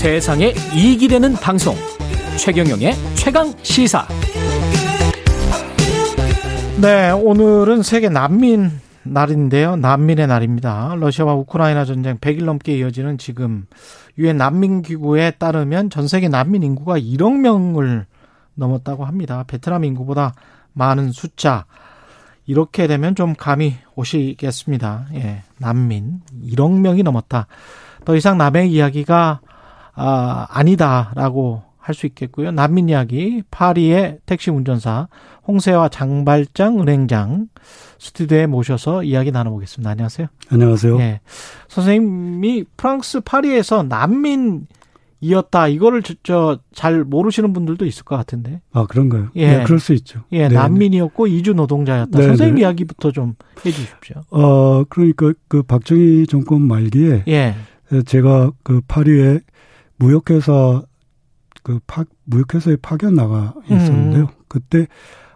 세상에 이익이 되는 방송. 최경영의 최강 시사. 네 오늘은 세계 난민 날인데요. 난민의 날입니다. 러시아와 우크라이나 전쟁 100일 넘게 이어지는 지금 유엔 난민기구에 따르면 전 세계 난민 인구가 1억 명을 넘었다고 합니다. 베트남 인구보다 많은 숫자. 이렇게 되면 좀 감이 오시겠습니다. 예, 난민 1억 명이 넘었다. 더 이상 남의 이야기가 아, 아니다라고 할 수 있겠고요. 난민 이야기 파리의 택시 운전사 홍세와 장발장 은행장 스튜디오에 모셔서 이야기 나눠보겠습니다. 안녕하세요. 안녕하세요. 예, 선생님이 프랑스 파리에서 난민 이었다. 이거를 저잘 모르시는 분들도 있을 것 같은데. 아 그런가요? 예, 네, 그럴 수 있죠. 예, 네, 난민이었고 이주 노동자였다. 네, 선생님 네. 이야기부터 좀 해주십시오. 어 그러니까 그 박정희 정권 말기에 예, 제가 그 파리에 무역회사 그 파, 무역회사에 파견 나가 있었는데요. 음. 그때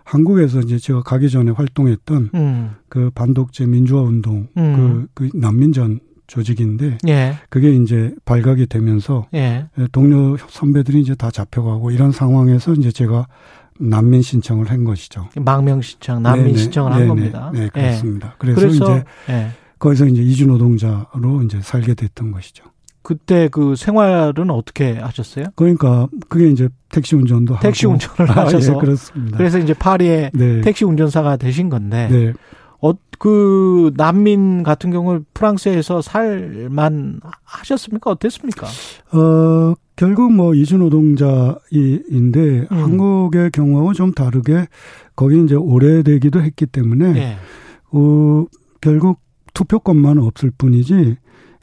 한국에서 이제 제가 가기 전에 활동했던 음, 그 반독재 민주화 운동 음. 그, 그 난민전 조직인데 예, 그게 이제 발각이 되면서 예, 동료 선배들이 이제 다 잡혀가고 이런 상황에서 이제 제가 난민 신청을 한 것이죠. 망명 신청, 난민 네네, 신청을 한 네네, 겁니다. 네, 예. 그렇습니다. 그래서, 그래서 이제 예. 거기서 이제 이주 노동자로 이제 살게 됐던 것이죠. 그때 그 생활은 어떻게 하셨어요? 그러니까 그게 이제 택시 운전도 택시 하고 운전을 아, 하셔서 예, 그렇습니다. 그래서 이제 파리에 네. 택시 운전사가 되신 건데 네. 어, 그 난민 같은 경우 프랑스에서 살만 하셨습니까? 어땠습니까? 어, 결국 뭐 이주 노동자인데 음. 한국의 경우하고 좀 다르게 거기 이제 오래되기도 했기 때문에 예. 어, 결국 투표권만 없을 뿐이지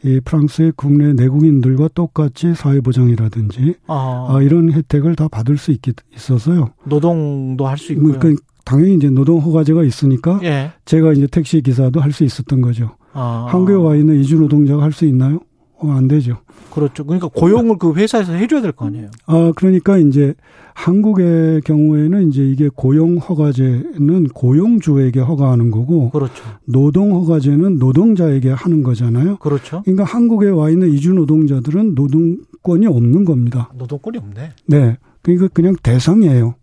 이 프랑스의 국내 내국인들과 똑같이 사회보장이라든지 어, 아, 이런 혜택을 다 받을 수 있기, 있어서요. 노동도 할 수 있고요. 그 당연히 이제 노동 허가제가 있으니까 예. 제가 이제 택시 기사도 할 수 있었던 거죠. 어, 한국에 와 있는 이주 노동자가 할 수 있나요? 어, 안 되죠. 그렇죠. 그러니까 고용을 그 회사에서 해줘야 될 거 아니에요. 아, 그러니까 이제 한국의 경우에는 이제 이게 고용 허가제는 고용주에게 허가하는 거고 그렇죠. 노동 허가제는 노동자에게 하는 거잖아요. 그렇죠. 그러니까 한국에 와 있는 이주 노동자들은 노동권이 없는 겁니다. 노동권이 없네. 네. 그러니까 그냥 대상이에요.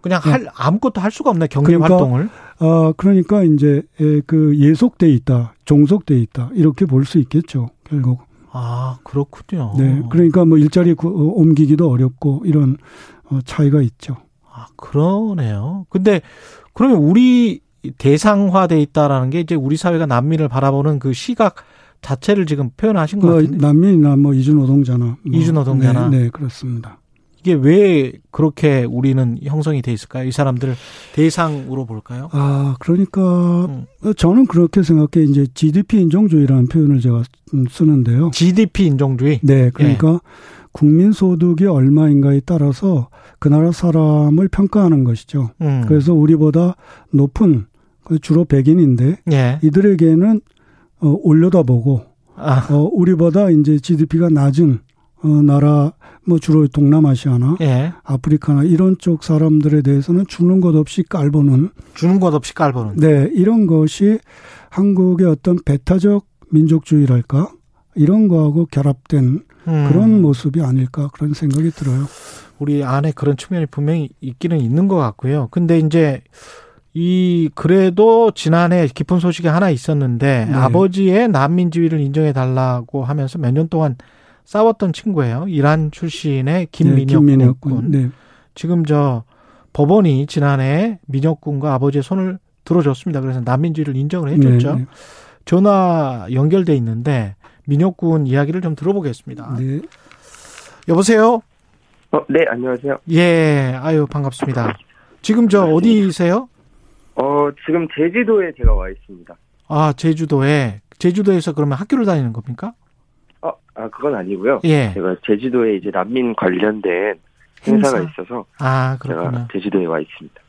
그냥 할 아무것도 할 수가 없네 경제 그러니까 활동을. 아, 그러니까 이제 에, 그 예속돼 있다, 종속돼 있다 이렇게 볼 수 있겠죠. 결국. 아 그렇군요. 네. 그러니까 뭐 일자리 구- 어, 옮기기도 어렵고 이런 어, 차이가 있죠. 아 그러네요. 근데 그러면 우리 대상화돼 있다라는 게 이제 우리 사회가 난민을 바라보는 그 시각 자체를 지금 표현하신 것뭐 난민이나 뭐 이주 노동자나 뭐, 이주 노동자나. 네, 네, 그렇습니다. 이게 왜 그렇게 우리는 형성이 돼 있을까요? 이 사람들 대상으로 볼까요? 아, 그러니까 음. 저는 그렇게 생각해 이제 GDP 인종주의라는 표현을 제가 음, 쓰는데요. GDP 인종주의. 네, 그러니까 국민 소득이 얼마인가에 따라서 그 나라 사람을 평가하는 것이죠. 음. 그래서 우리보다 높은 그 주로 백인인데 예. 이들에게는 어, 올려다보고 아, 어, 우리보다 이제 GDP가 낮은 어, 나라 뭐 주로 동남아시아나 예. 아프리카나 이런 쪽 사람들에 대해서는 주는 것 없이 깔보는 주는 것 없이 깔보는. 네 이런 것이 한국의 어떤 배타적 민족주의랄까 이런 거하고 결합된 음. 그런 모습이 아닐까 그런 생각이 들어요. 우리 안에 그런 측면이 분명히 있기는 있는 것 같고요. 근데 이제 이 그래도 지난해 깊은 소식이 하나 있었는데 네. 아버지의 난민 지위를 인정해 달라고 하면서 몇 년 동안 싸웠던 친구예요. 이란 출신의 네, 김민혁 김민혁 군. 군. 네. 지금 저 법원이 지난해 민혁 군과 아버지의 손을 들어줬습니다. 그래서 난민지위를 인정을 해줬죠. 네, 전화 연결돼 있는데 민혁 군 이야기를 좀 들어보겠습니다. 네. 여보세요. 어, 네, 안녕하세요. 예, 아유 반갑습니다. 지금 저 어디세요? 어, 지금 제주도에 제가 와 있습니다. 아 제주도에 제주도에서 그러면 학교를 다니는 겁니까? 어, 아, 그건 아니고요. 예. 제가 제주도에 이제 난민 관련된 행사가 행사? 있어서 아 제가 그렇군요. 제주도에 와 있습니다.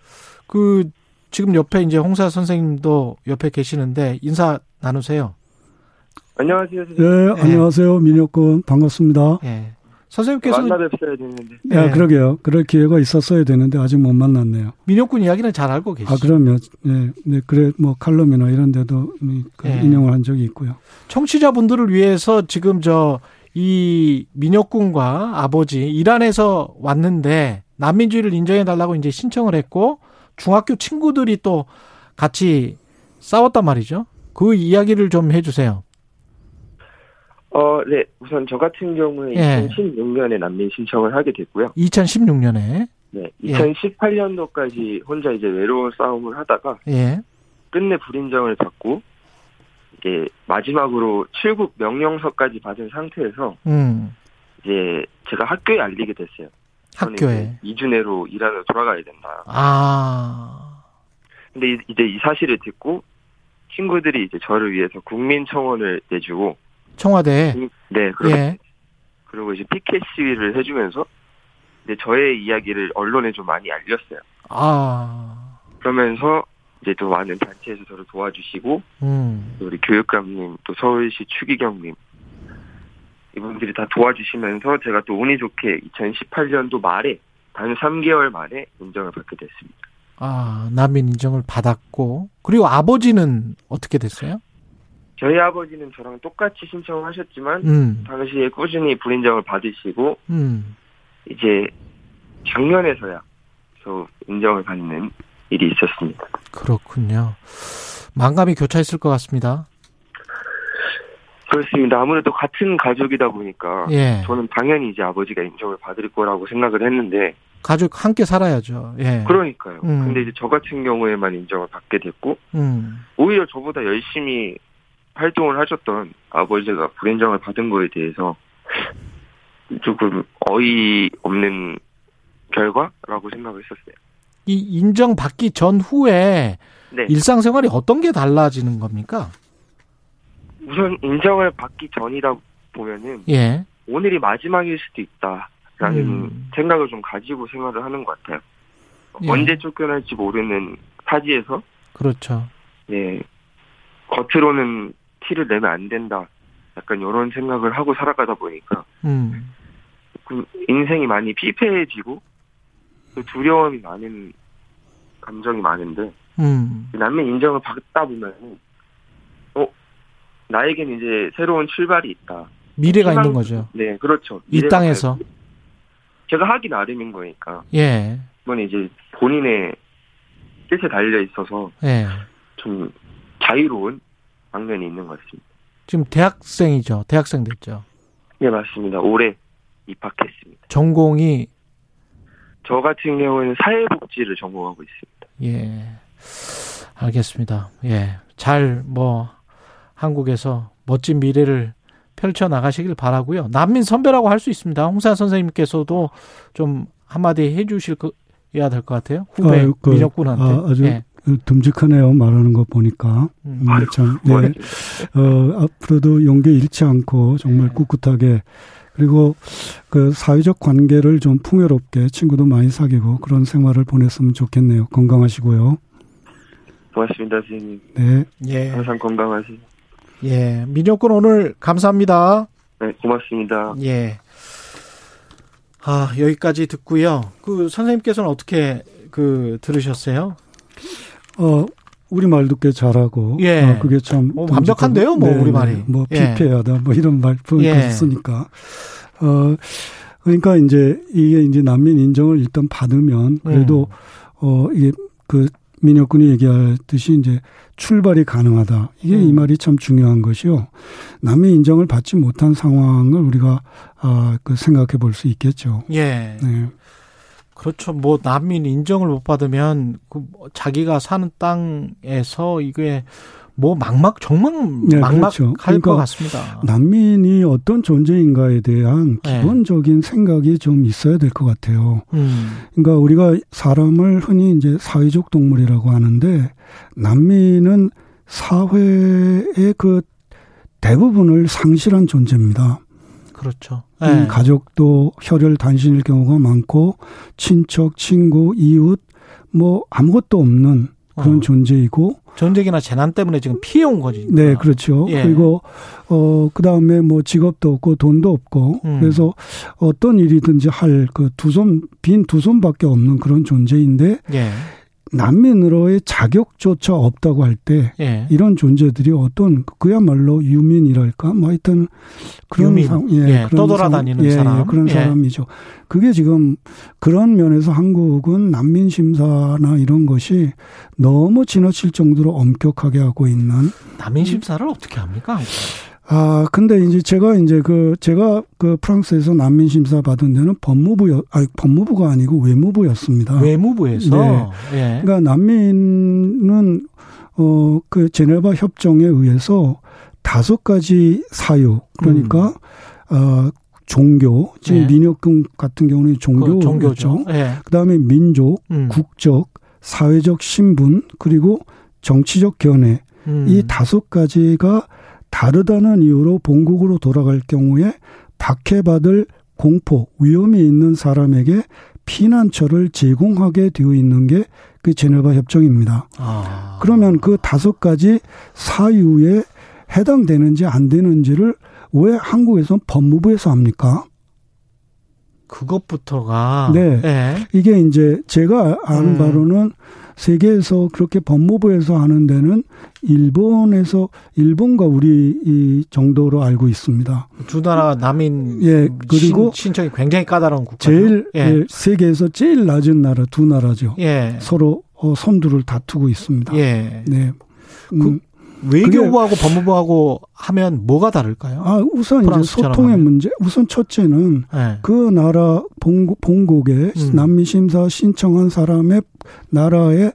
그 지금 옆에 이제 홍사 선생님도 옆에 계시는데 인사 나누세요. 안녕하세요, 네, 선생님. 안녕하세요. 민혁군 반갑습니다. 예. 선생님께서 만나 뵙어야 되는데. 야, 네. 그러게요. 그럴 기회가 있었어야 되는데 아직 못 만났네요. 민혁군 이야기는 잘 알고 계시죠? 아, 그러면 네, 네, 그래 뭐 칼럼이나 이런 데도 음, 그 예. 인용을 한 적이 있고요. 청취자분들을 위해서 지금 저 이 민혁군과 아버지 이란에서 왔는데 난민주의를 인정해 달라고 이제 신청을 했고 중학교 친구들이 또 같이 싸웠단 말이죠. 그 이야기를 좀 해주세요. 어, 네. 우선 저 같은 경우에 예. 2016년에 난민 신청을 하게 됐고요. 2016년에 네. 예. 2018년도까지 혼자 이제 외로운 싸움을 하다가 예, 끝내 불인정을 받고 이게 마지막으로 출국 명령서까지 받은 상태에서 음, 이제 제가 학교에 알리게 됐어요. 학교에 이제 2주 내로 이란으로 돌아가야 된다. 아, 근데 이- 이제 이 사실을 듣고 친구들이 이제 저를 위해서 국민청원을 내주고 청와대 네 그리고 예, 그리고 이제 피켓 시위를 해주면서 이제 저의 이야기를 언론에 좀 많이 알렸어요. 아, 그러면서 이제 또 많은 단체에서 저를 도와주시고 음, 또 우리 교육감님 또 서울시 추기경님 이분들이 다 도와주시면서 제가 또 운이 좋게 2018년도 말에 단 3개월 만에 인정을 받게 됐습니다. 아 난민 인정을 받았고 그리고 아버지는 어떻게 됐어요? 저희 아버지는 저랑 똑같이 신청을 하셨지만 음, 당시에 꾸준히 불인정을 받으시고 음, 이제 작년에서야 저 인정을 받는 일이 있었습니다. 그렇군요. 만감이 교차했을 것 같습니다. 그렇습니다. 아무래도 같은 가족이다 보니까 예, 저는 당연히 이제 아버지가 인정을 받을 거라고 생각을 했는데 가족 함께 살아야죠. 예, 그러니까요. 음. 근데 이제 저 같은 경우에만 인정을 받게 됐고 음, 오히려 저보다 열심히 활동을 하셨던 아버지가 불인정을 받은 거에 대해서 조금 어이없는 결과라고 생각을 했었어요. 이 인정 받기 전후에 네. 일상생활이 어떤 게 달라지는 겁니까? 우선 인정을 받기 전이다 보면은 예, 오늘이 마지막일 수도 있다라는 음. 생각을 좀 가지고 생활을 하는 것 같아요. 예. 언제 쫓겨날지 모르는 타지에서 그렇죠. 예 겉으로는 티를 내면 안 된다. 약간 이런 생각을 하고 살아가다 보니까 음, 그 인생이 많이 피폐해지고 또 두려움이 많은 감정이 많은데 음, 남의 인정을 받다 보면 어 나에겐 이제 새로운 출발이 있다. 미래가 희망- 있는 거죠. 네 그렇죠. 이 땅에서. 제가 하기 나름인 거니까 예, 이건 이제 본인의 뜻에 달려 있어서 예. 좀 자유로운 방면이 있는 것 같습니다. 지금 대학생이죠. 대학생 됐죠. 네 맞습니다. 올해 입학했습니다. 전공이 저 같은 경우는 사회복지를 전공하고 있습니다. 예. 알겠습니다. 예. 잘 뭐 한국에서 멋진 미래를 펼쳐 나가시길 바라고요. 난민 선배라고 할 수 있습니다. 홍사 선생님께서도 좀 한마디 해 주실 거야 될 것 같아요. 후배 아유, 그, 민혁군한테. 아, 아주 예. 듬직하네요. 말하는 거 보니까. 음. 음, 아유, 참, 뭐 예. 어, 앞으로도 용기 잃지 않고 정말 네. 꿋꿋하게 그리고 그 사회적 관계를 좀 풍요롭게 친구도 많이 사귀고 그런 생활을 보냈으면 좋겠네요. 건강하시고요. 고맙습니다, 선생님. 네. 예. 항상 건강하세요. 예. 민혁군 오늘 감사합니다. 네, 고맙습니다. 예. 아, 여기까지 듣고요. 그 선생님께서는 어떻게 그 들으셨어요? 어, 우리말도 꽤 잘하고. 예. 어, 그게 참. 뭐 완벽한데요, 뭐, 네, 우리말이. 네. 뭐, 예. 피폐하다, 뭐 이런 말 예. 쓰니까. 어, 그러니까 이제 이게 이제 난민 인정을 일단 받으면 그래도, 음. 어, 이게 그 민혁군이 얘기하듯이 이제 출발이 가능하다. 이게 음. 이 말이 참 중요한 것이요. 남의 인정을 받지 못한 상황을 우리가 아, 그 생각해 볼 수 있겠죠. 예. 네. 그렇죠. 뭐 난민 인정을 못 받으면 그 자기가 사는 땅에서 이게 뭐 막막 정말 네, 막막할 그렇죠. 그러니까 것 같습니다. 난민이 어떤 존재인가에 대한 네. 기본적인 생각이 좀 있어야 될 것 같아요. 음. 그러니까 우리가 사람을 흔히 이제 사회적 동물이라고 하는데 난민은 사회의 그 대부분을 상실한 존재입니다. 그렇죠. 음, 예. 가족도 혈혈 단신일 경우가 많고 친척, 친구, 이웃 뭐 아무것도 없는 그런 어. 존재이고 전쟁이나 재난 때문에 지금 피해 온 거지. 네, 그렇죠. 예. 그리고 어 그다음에 뭐 직업도 없고 돈도 없고 음. 그래서 어떤 일이든지 할 그 두 손 빈 두 손밖에 없는 그런 존재인데 예. 난민으로의 자격조차 없다고 할때 예. 이런 존재들이 어떤 그야말로 유민이랄까 뭐 하여튼 그런 유민. 상, 예, 예, 그런 떠돌아다니는 상, 예, 사람 예, 그런 예. 사람이죠. 그게 지금 그런 면에서 한국은 난민 심사나 이런 것이 너무 지나칠 정도로 엄격하게 하고 있는 난민 심사를 어떻게 합니까? 아, 근데 이제 제가 이제 그 제가 그 프랑스에서 난민 심사 받은 데는 법무부였 아니 법무부가 아니고 외무부였습니다. 외무부에서 네. 예. 그러니까 난민은 어 그 제네바 협정에 의해서 다섯 가지 사유 그러니까 음. 어 종교 지금 네. 민혁군 같은 경우는 종교죠. 그 종교죠. 네. 그다음에 민족, 음. 국적, 사회적 신분 그리고 정치적 견해 음. 이 다섯 가지가 다르다는 이유로 본국으로 돌아갈 경우에 박해받을 공포, 위험이 있는 사람에게 피난처를 제공하게 되어 있는 게 그 제네바 협정입니다. 아. 그러면 그 다섯 가지 사유에 해당되는지 안 되는지를 왜 한국에서 법무부에서 합니까? 그것부터가 네. 네. 이게 이제 제가 아는 음. 바로는 세계에서 그렇게 법무부에서 하는 데는 일본에서 일본과 우리 이 정도로 알고 있습니다. 두 나라 남인 예 그리고 신, 청이 굉장히 까다로운 국가 제일 예. 예. 세계에서 제일 낮은 나라 두 나라죠. 예. 서로 어, 선두를 다투고 있습니다. 예. 네. 그 음. 그, 외교부하고 법무부하고 하면 뭐가 다를까요? 아, 우선 이제 소통의 하면. 문제. 우선 첫째는 네. 그 나라 본국, 본국에 음. 난민 심사 신청한 사람의 나라의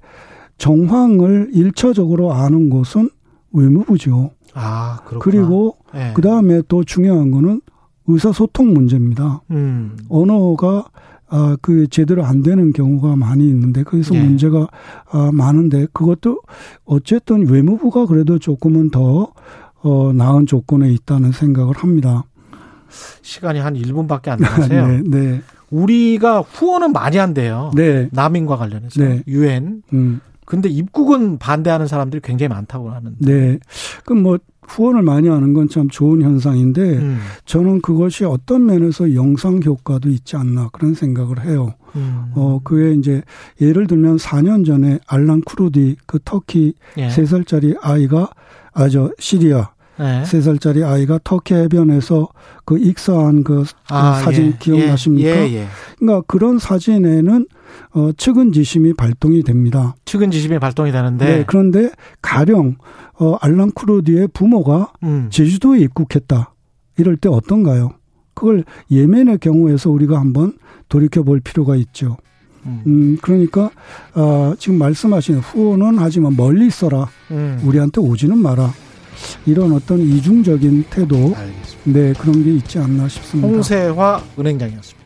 정황을 일차적으로 아는 곳은 외무부죠. 아, 그렇구나. 그리고 네. 그다음에 또 중요한 거는 의사소통 문제입니다. 음. 언어가 아, 그 제대로 안 되는 경우가 많이 있는데 거기서 네. 문제가 아, 많은데 그것도 어쨌든 외무부가 그래도 조금은 더 어, 나은 조건에 있다는 생각을 합니다. 시간이 한 1분밖에 안 남았어요. 네, 네. 우리가 후원은 많이 한대요. 네. 난민과 관련해서 네. 유엔. 음. 근데 입국은 반대하는 사람들이 굉장히 많다고 하는데. 네. 그럼 뭐 후원을 많이 하는 건 참 좋은 현상인데 음. 저는 그것이 어떤 면에서 영상 효과도 있지 않나 그런 생각을 해요. 음. 어 그게 이제 예를 들면 4년 전에 알란 쿠르디 그 터키 예. 3살짜리 아이가 아 저 시리아 네. 3살짜리 아이가 터키 해변에서 그 익사한 그 아, 사진 예. 기억나십니까? 예, 예, 그러니까 그런 사진에는 어, 측은 지심이 발동이 됩니다. 측은 지심이 발동이 되는데. 네, 그런데 가령 어, 알란 쿠르디의 부모가 음. 제주도에 입국했다. 이럴 때 어떤가요? 그걸 예멘의 경우에서 우리가 한번 돌이켜 볼 필요가 있죠. 음, 음 그러니까 어, 지금 말씀하신 후원은 하지만 멀리 있어라. 음. 우리한테 오지는 마라. 이런 어떤 이중적인 태도, 알겠습니다. 네 그런 게 있지 않나 싶습니다. 홍세화 은행장이었습니다.